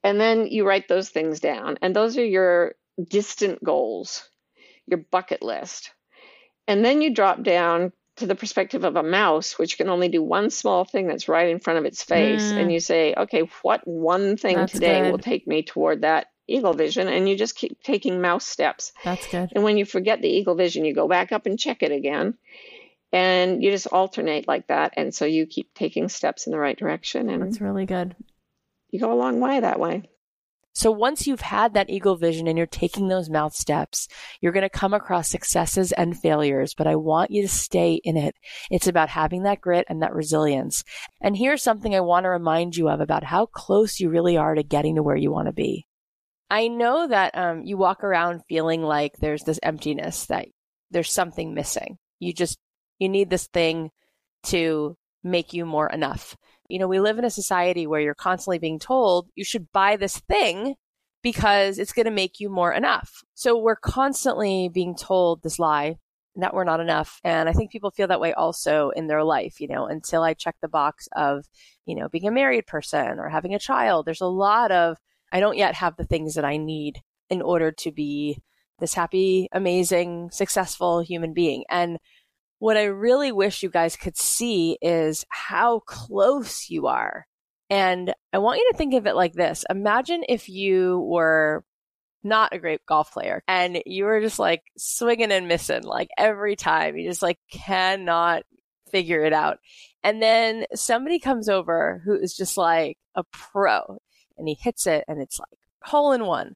Speaker 8: And then you write those things down. And those are your distant goals, your bucket list. And then you drop down to the perspective of a mouse, which can only do one small thing that's right in front of its face.
Speaker 13: Mm.
Speaker 8: And you say, okay, what one thing
Speaker 13: That's
Speaker 8: today
Speaker 13: good.
Speaker 8: will take me toward that eagle vision? And you just keep taking mouse steps.
Speaker 13: That's good.
Speaker 8: And when you forget the eagle vision, you go back up and check it again. And you just alternate like that. And so you keep taking steps in the right direction. And
Speaker 13: it's really good.
Speaker 8: you go a long way that way.
Speaker 1: So once you've had that eagle vision and you're taking those mouth steps, you're going to come across successes and failures, but I want you to stay in it. It's about having that grit and that resilience. And here's something I want to remind you of about how close you really are to getting to where you want to be. I know that um, you walk around feeling like there's this emptiness, that there's something missing. You just, you need this thing to make you more enough. You know, we live in a society where you're constantly being told you should buy this thing because it's going to make you more enough. So we're constantly being told this lie that we're not enough. And I think people feel that way also in their life, you know, until I check the box of, you know, being a married person or having a child. There's a lot of, I don't yet have the things that I need in order to be this happy, amazing, successful human being. And what I really wish you guys could see is how close you are. And I want you to think of it like this. Imagine if you were not a great golf player. And you were just like swinging and missing like every time. You just like cannot figure it out. And then somebody comes over who is just like a pro and he hits it and it's like hole in one.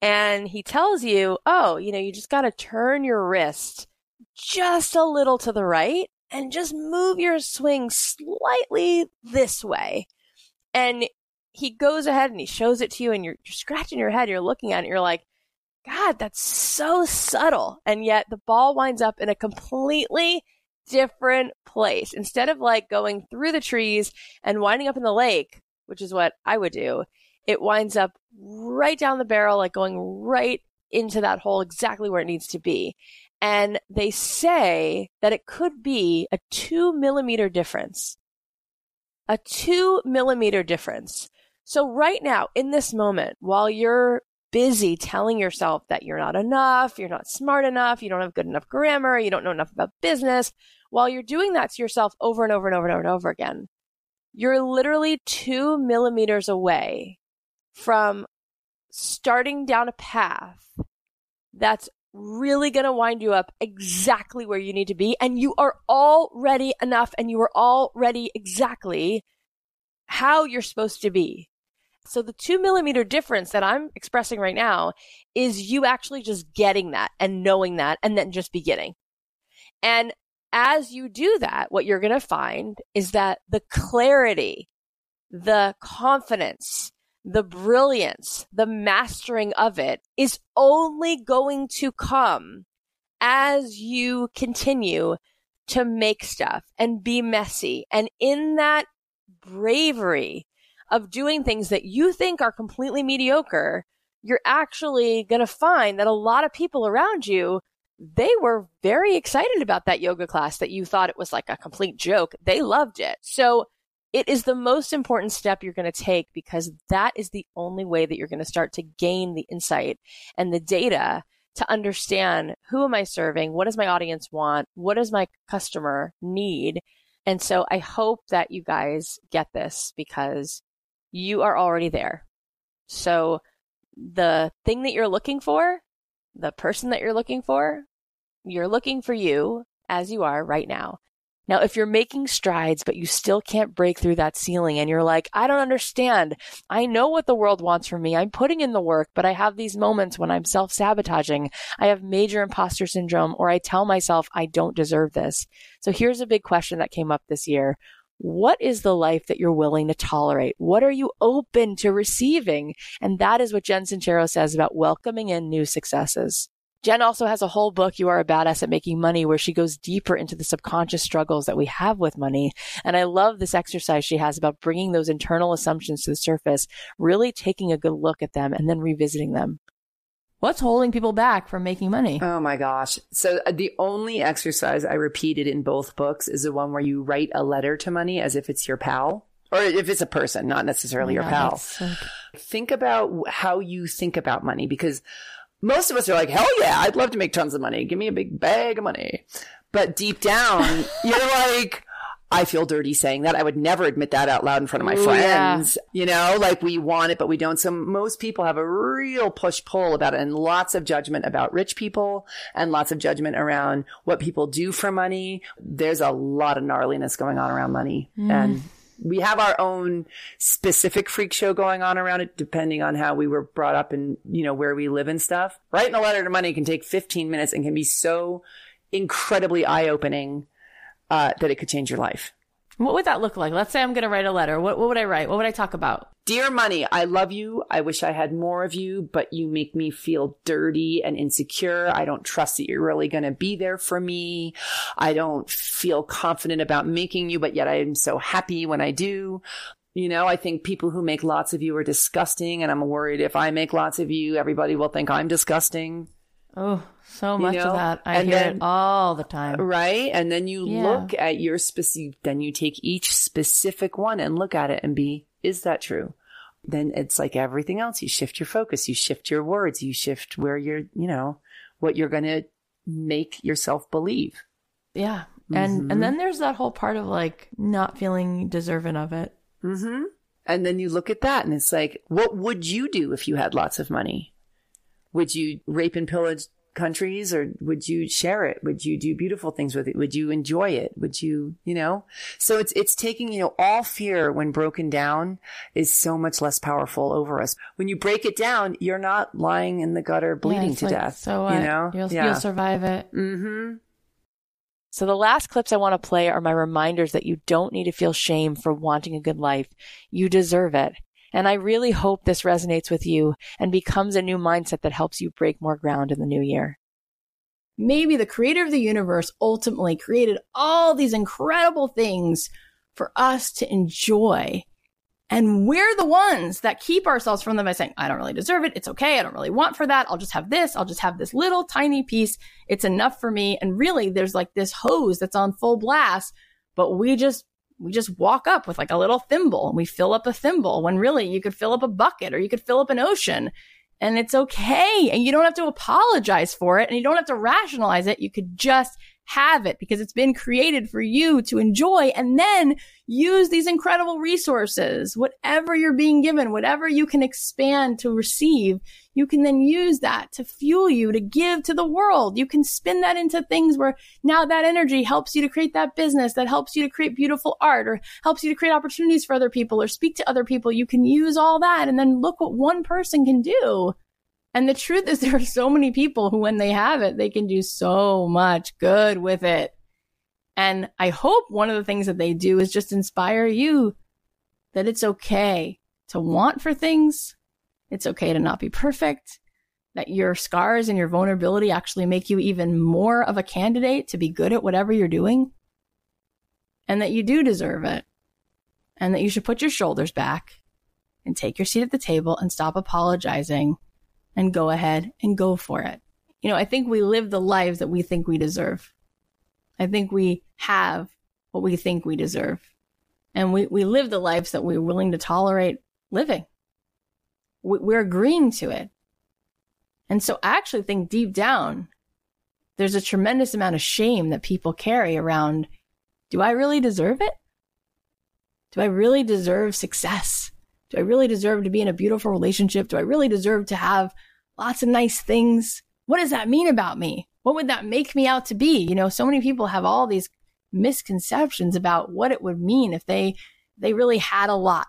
Speaker 1: And he tells you, oh, you know, you just got to turn your wrist just a little to the right and just move your swing slightly this way. And he goes ahead and he shows it to you and you're, you're scratching your head. You're looking at it. You're like, God, that's so subtle. And yet the ball winds up in a completely different place. Instead of like going through the trees and winding up in the lake, which is what I would do, it winds up right down the barrel, like going right into that hole exactly where it needs to be. And they say that it could be a two millimeter difference. A two millimeter difference. So right now, in this moment, while you're busy telling yourself that you're not enough, you're not smart enough, you don't have good enough grammar, you don't know enough about business, while you're doing that to yourself over and over and over and over and over again, you're literally two millimeters away from starting down a path that's really going to wind you up exactly where you need to be. And you are already enough and you are already exactly how you're supposed to be. So the two millimeter difference that I'm expressing right now is you actually just getting that and knowing that and then just beginning. And as you do that, what you're going to find is that the clarity, the confidence, the brilliance, the mastering of it is only going to come as you continue to make stuff and be messy. And in that bravery of doing things that you think are completely mediocre, you're actually going to find that a lot of people around you they were very excited about that yoga class that you thought it was like a complete joke. They loved it. So it is the most important step you're going to take because that is the only way that you're going to start to gain the insight and the data to understand who am I serving? What does my audience want? What does my customer need? And so I hope that you guys get this because you are already there. So the thing that you're looking for, the person that you're looking for, you're looking for you as you are right now. Now, if you're making strides, but you still can't break through that ceiling and you're like, I don't understand. I know what the world wants from me. I'm putting in the work, but I have these moments when I'm self sabotaging. I have major imposter syndrome or I tell myself I don't deserve this. So here's a big question that came up this year. What is the life that you're willing to tolerate? What are you open to receiving? And that is what Jen Sincero says about welcoming in new successes. Jen also has a whole book, You Are a Badass at Making Money, where she goes deeper into the subconscious struggles that we have with money. And I love this exercise she has about bringing those internal assumptions to the surface, really taking a good look at them and then revisiting them.
Speaker 13: What's holding people back from making money?
Speaker 2: Oh my gosh. So uh, the only exercise I repeated in both books is the one where you write a letter to money as if it's your pal or if it's a person, not necessarily oh your God, pal. So... Think about how you think about money because most of us are like, hell yeah, I'd love to make tons of money. Give me a big bag of money. But deep down, you're like, I feel dirty saying that. I would never admit that out loud in front of my Ooh, friends. Yeah. You know, like we want it, but we don't. So most people have a real push pull about it and lots of judgment about rich people and lots of judgment around what people do for money. There's a lot of gnarliness going on around money. Mm. And we have our own specific freak show going on around it, depending on how we were brought up and, you know, where we live and stuff. Writing a letter to money can take 15 minutes and can be so incredibly eye opening uh, that it could change your life.
Speaker 13: What would that look like? Let's say I'm going to write a letter. What, what would I write? What would I talk about?
Speaker 2: Dear Money, I love you. I wish I had more of you, but you make me feel dirty and insecure. I don't trust that you're really going to be there for me. I don't feel confident about making you, but yet I am so happy when I do. You know, I think people who make lots of you are disgusting, and I'm worried if I make lots of you, everybody will think I'm disgusting.
Speaker 13: Oh, so much you know? of that. I and hear then, it all the time.
Speaker 2: Right? And then you yeah. look at your specific, then you take each specific one and look at it and be, is that true? Then it's like everything else. You shift your focus, you shift your words, you shift where you're, you know, what you're going to make yourself believe.
Speaker 13: Yeah. And mm-hmm. and then there's that whole part of like not feeling deserving of it.
Speaker 2: hmm And then you look at that and it's like, what would you do if you had lots of money? Would you rape and pillage countries or would you share it? Would you do beautiful things with it? Would you enjoy it? Would you, you know? So it's, it's taking, you know, all fear when broken down is so much less powerful over us. When you break it down, you're not lying in the gutter bleeding
Speaker 1: Yeah,
Speaker 2: to
Speaker 1: like,
Speaker 2: death.
Speaker 1: So
Speaker 2: you know?
Speaker 1: You'll,
Speaker 2: yeah.
Speaker 1: you'll survive it.
Speaker 2: mm-hmm.
Speaker 1: So the last clips I want to play are my reminders that you don't need to feel shame for wanting a good life. You deserve it. And I really hope this resonates with you and becomes a new mindset that helps you break more ground in the new year. Maybe the creator of the universe ultimately created all these incredible things for us to enjoy. And we're the ones that keep ourselves from them by saying, I don't really deserve it. It's okay. I don't really want for that. I'll just have this. I'll just have this little tiny piece. It's enough for me. And really there's like this hose that's on full blast, but we just, we just walk up with like a little thimble and we fill up a thimble when really you could fill up a bucket or you could fill up an ocean and it's okay. And you don't have to apologize for it and you don't have to rationalize it. You could just have it because it's been created for you to enjoy and then use these incredible resources. Whatever you're being given, whatever you can expand to receive, you can then use that to fuel you to give to the world. You can spin that into things where now that energy helps you to create that business that helps you to create beautiful art or helps you to create opportunities for other people or speak to other people. You can use all that and then look what one person can do. And the truth is there are so many people who, when they have it, they can do so much good with it. And I hope one of the things that they do is just inspire you that it's okay to want for things. It's okay to not be perfect. That your scars and your vulnerability actually make you even more of a candidate to be good at whatever you're doing. And that you do deserve it. And that you should put your shoulders back and take your seat at the table and stop apologizing and go ahead and go for it. You know, I think we live the lives that we think we deserve. I think we have what we think we deserve. And we, we live the lives that we're willing to tolerate living. We, we're agreeing to it. And so I actually think deep down, there's a tremendous amount of shame that people carry around do I really deserve it? Do I really deserve success? Do I really deserve to be in a beautiful relationship? Do I really deserve to have lots of nice things? What does that mean about me? What would that make me out to be? You know, so many people have all these misconceptions about what it would mean if they they really had a lot.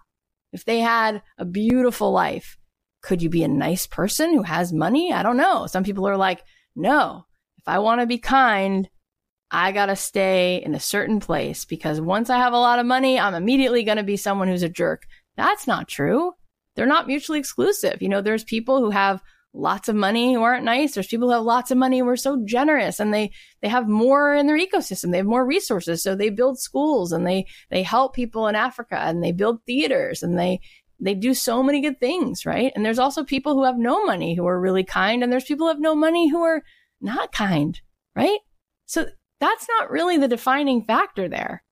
Speaker 1: If they had a beautiful life. Could you be a nice person who has money? I don't know. Some people are like, "No. If I want to be kind, I got to stay in a certain place because once I have a lot of money, I'm immediately going to be someone who's a jerk." That's not true. They're not mutually exclusive. You know, there's people who have lots of money who aren't nice. There's people who have lots of money who are so generous and they, they have more in their ecosystem. They have more resources. So they build schools and they, they help people in Africa and they build theaters and they, they do so many good things, right? And there's also people who have no money who are really kind and there's people who have no money who are not kind, right? So that's not really the defining factor there.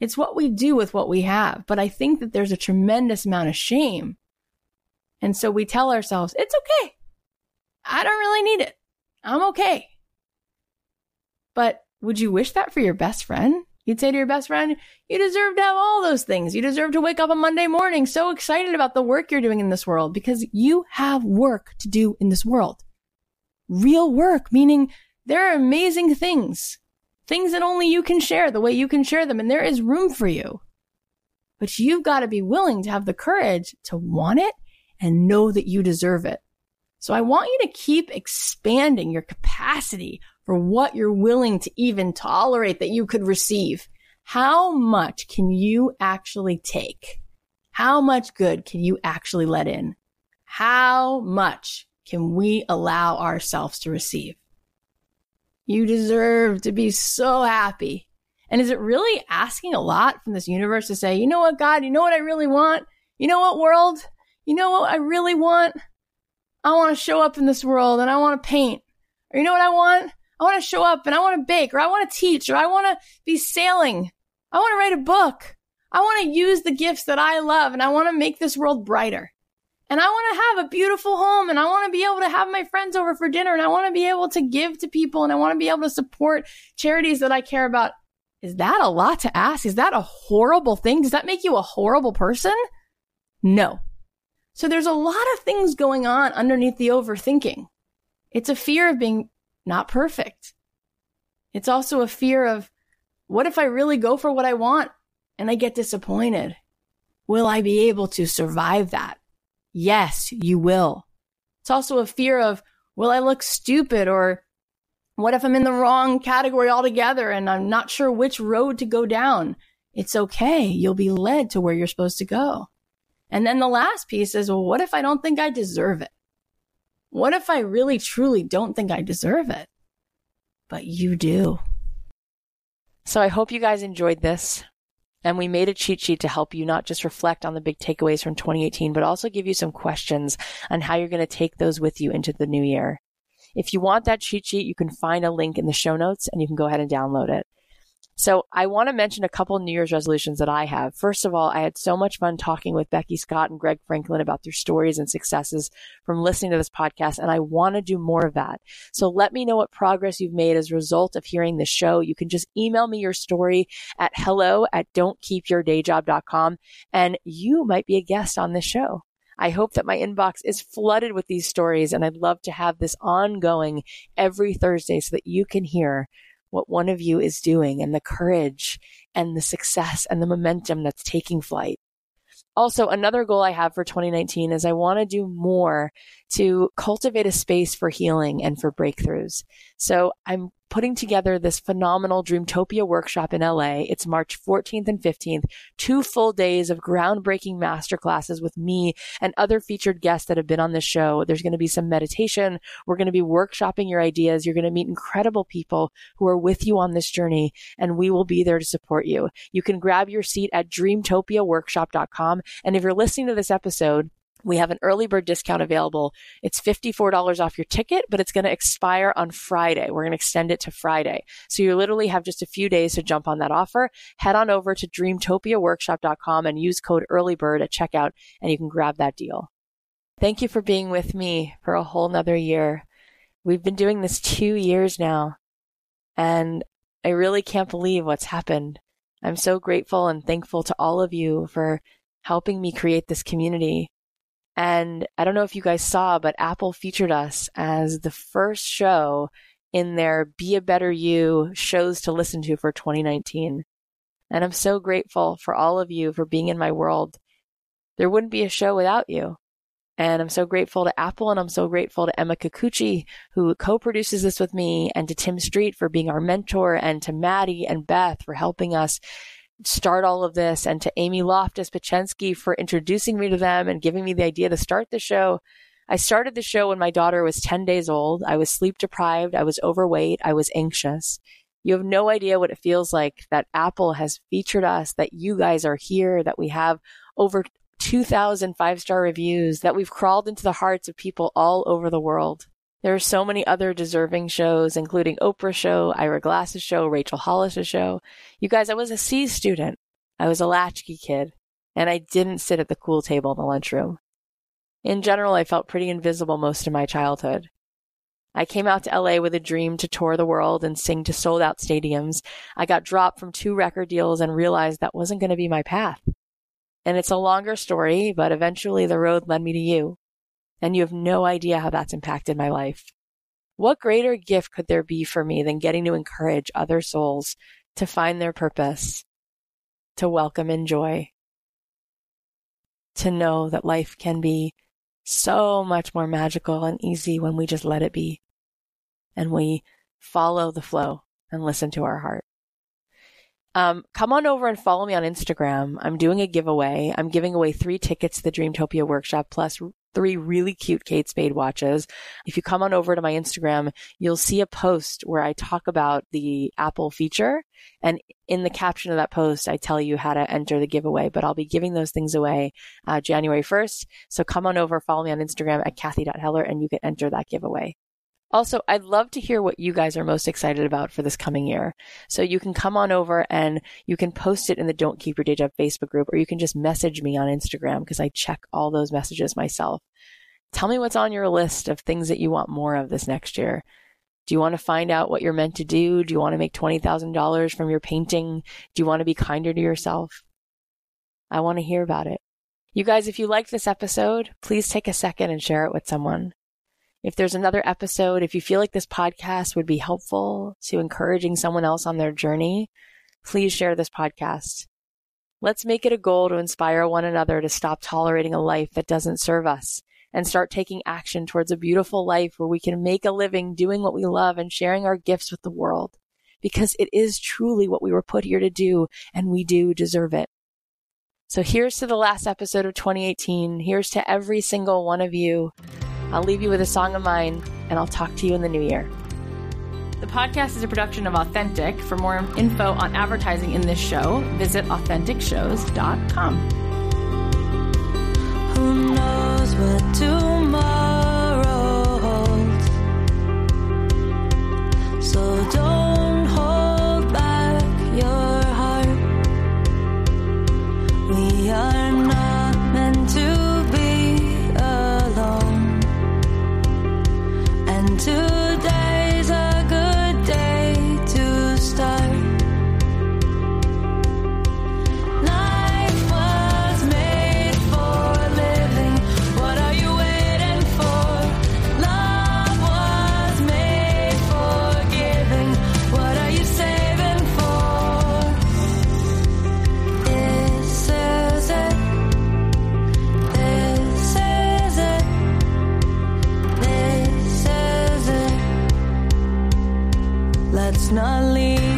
Speaker 1: It's what we do with what we have. But I think that there's a tremendous amount of shame. And so we tell ourselves, it's okay. I don't really need it. I'm okay. But would you wish that for your best friend? You'd say to your best friend, you deserve to have all those things. You deserve to wake up on Monday morning so excited about the work you're doing in this world because you have work to do in this world. Real work, meaning there are amazing things, things that only you can share the way you can share them. And there is room for you. But you've got to be willing to have the courage to want it and know that you deserve it. So I want you to keep expanding your capacity for what you're willing to even tolerate that you could receive. How much can you actually take? How much good can you actually let in? How much can we allow ourselves to receive? You deserve to be so happy. And is it really asking a lot from this universe to say, you know what, God, you know what I really want? You know what, world? You know what I really want? I want to show up in this world and I want to paint. Or you know what I want? I want to show up and I want to bake or I want to teach or I want to be sailing. I want to write a book. I want to use the gifts that I love and I want to make this world brighter. And I want to have a beautiful home and I want to be able to have my friends over for dinner and I want to be able to give to people and I want to be able to support charities that I care about. Is that a lot to ask? Is that a horrible thing? Does that make you a horrible person? No. So there's a lot of things going on underneath the overthinking.
Speaker 13: It's a fear of being not perfect. It's also a fear of what if I really go for what I want and I get disappointed? Will I be able to survive that? Yes, you will. It's also a fear of will I look stupid or what if I'm in the wrong category altogether and I'm not sure which road to go down? It's okay. You'll be led to where you're supposed to go. And then the last piece is, well, what if I don't think I deserve it? What if I really truly don't think I deserve it? But you do.
Speaker 1: So I hope you guys enjoyed this. And we made a cheat sheet to help you not just reflect on the big takeaways from 2018, but also give you some questions on how you're going to take those with you into the new year. If you want that cheat sheet, you can find a link in the show notes and you can go ahead and download it. So I want to mention a couple New Year's resolutions that I have. First of all, I had so much fun talking with Becky Scott and Greg Franklin about their stories and successes from listening to this podcast. And I want to do more of that. So let me know what progress you've made as a result of hearing this show. You can just email me your story at hello at don'tkeepyourdayjob.com and you might be a guest on this show. I hope that my inbox is flooded with these stories and I'd love to have this ongoing every Thursday so that you can hear what one of you is doing and the courage and the success and the momentum that's taking flight. Also, another goal I have for 2019 is I want to do more to cultivate a space for healing and for breakthroughs. So I'm putting together this phenomenal Dreamtopia workshop in LA. It's March 14th and 15th, two full days of groundbreaking masterclasses with me and other featured guests that have been on this show. There's going to be some meditation. We're going to be workshopping your ideas. You're going to meet incredible people who are with you on this journey and we will be there to support you. You can grab your seat at dreamtopiaworkshop.com. And if you're listening to this episode, we have an early bird discount available. It's $54 off your ticket, but it's going to expire on Friday. We're going to extend it to Friday. So you literally have just a few days to jump on that offer. Head on over to dreamtopiaworkshop.com and use code earlybird at checkout and you can grab that deal. Thank you for being with me for a whole nother year. We've been doing this two years now and I really can't believe what's happened. I'm so grateful and thankful to all of you for helping me create this community and I don't know if you guys saw, but Apple featured us as the first show in their Be a Better You shows to listen to for 2019. And I'm so grateful for all of you for being in my world. There wouldn't be a show without you. And I'm so grateful to Apple and I'm so grateful to Emma Kikuchi, who co-produces this with me, and to Tim Street for being our mentor, and to Maddie and Beth for helping us start all of this and to Amy Loftus Pachensky for introducing me to them and giving me the idea to start the show. I started the show when my daughter was 10 days old. I was sleep deprived. I was overweight. I was anxious. You have no idea what it feels like that Apple has featured us, that you guys are here, that we have over 2,000 five star reviews, that we've crawled into the hearts of people all over the world. There are so many other deserving shows, including Oprah show, Ira Glass's show, Rachel Hollis's show. You guys, I was a C student. I was a latchkey kid, and I didn't sit at the cool table in the lunchroom. In general, I felt pretty invisible most of my childhood. I came out to LA with a dream to tour the world and sing to sold out stadiums. I got dropped from two record deals and realized that wasn't going to be my path. And it's a longer story, but eventually the road led me to you and you have no idea how that's impacted my life. What greater gift could there be for me than getting to encourage other souls to find their purpose, to welcome and joy, to know that life can be so much more magical and easy when we just let it be and we follow the flow and listen to our heart. Um, come on over and follow me on Instagram. I'm doing a giveaway. I'm giving away three tickets to the Dreamtopia workshop plus three really cute Kate Spade watches. If you come on over to my Instagram, you'll see a post where I talk about the Apple feature. And in the caption of that post, I tell you how to enter the giveaway, but I'll be giving those things away uh, January 1st. So come on over, follow me on Instagram at Cathy.Heller, and you can enter that giveaway. Also, I'd love to hear what you guys are most excited about for this coming year. So you can come on over and you can post it in the Don't Keep Your Day Job Facebook group, or you can just message me on Instagram because I check all those messages myself. Tell me what's on your list of things that you want more of this next year. Do you want to find out what you're meant to do? Do you want to make $20,000 from your painting? Do you want to be kinder to yourself? I want to hear about it. You guys, if you liked this episode, please take a second and share it with someone. If there's another episode, if you feel like this podcast would be helpful to encouraging someone else on their journey, please share this podcast. Let's make it a goal to inspire one another to stop tolerating a life that doesn't serve us and start taking action towards a beautiful life where we can make a living doing what we love and sharing our gifts with the world. Because it is truly what we were put here to do, and we do deserve it. So here's to the last episode of 2018. Here's to every single one of you. I'll leave you with a song of mine, and I'll talk to you in the new year. The podcast is a production of Authentic. For more info on advertising in this show, visit AuthenticShows.com.
Speaker 14: Who knows what tomorrow holds? So don't hold back your heart. We are. that's not leaving.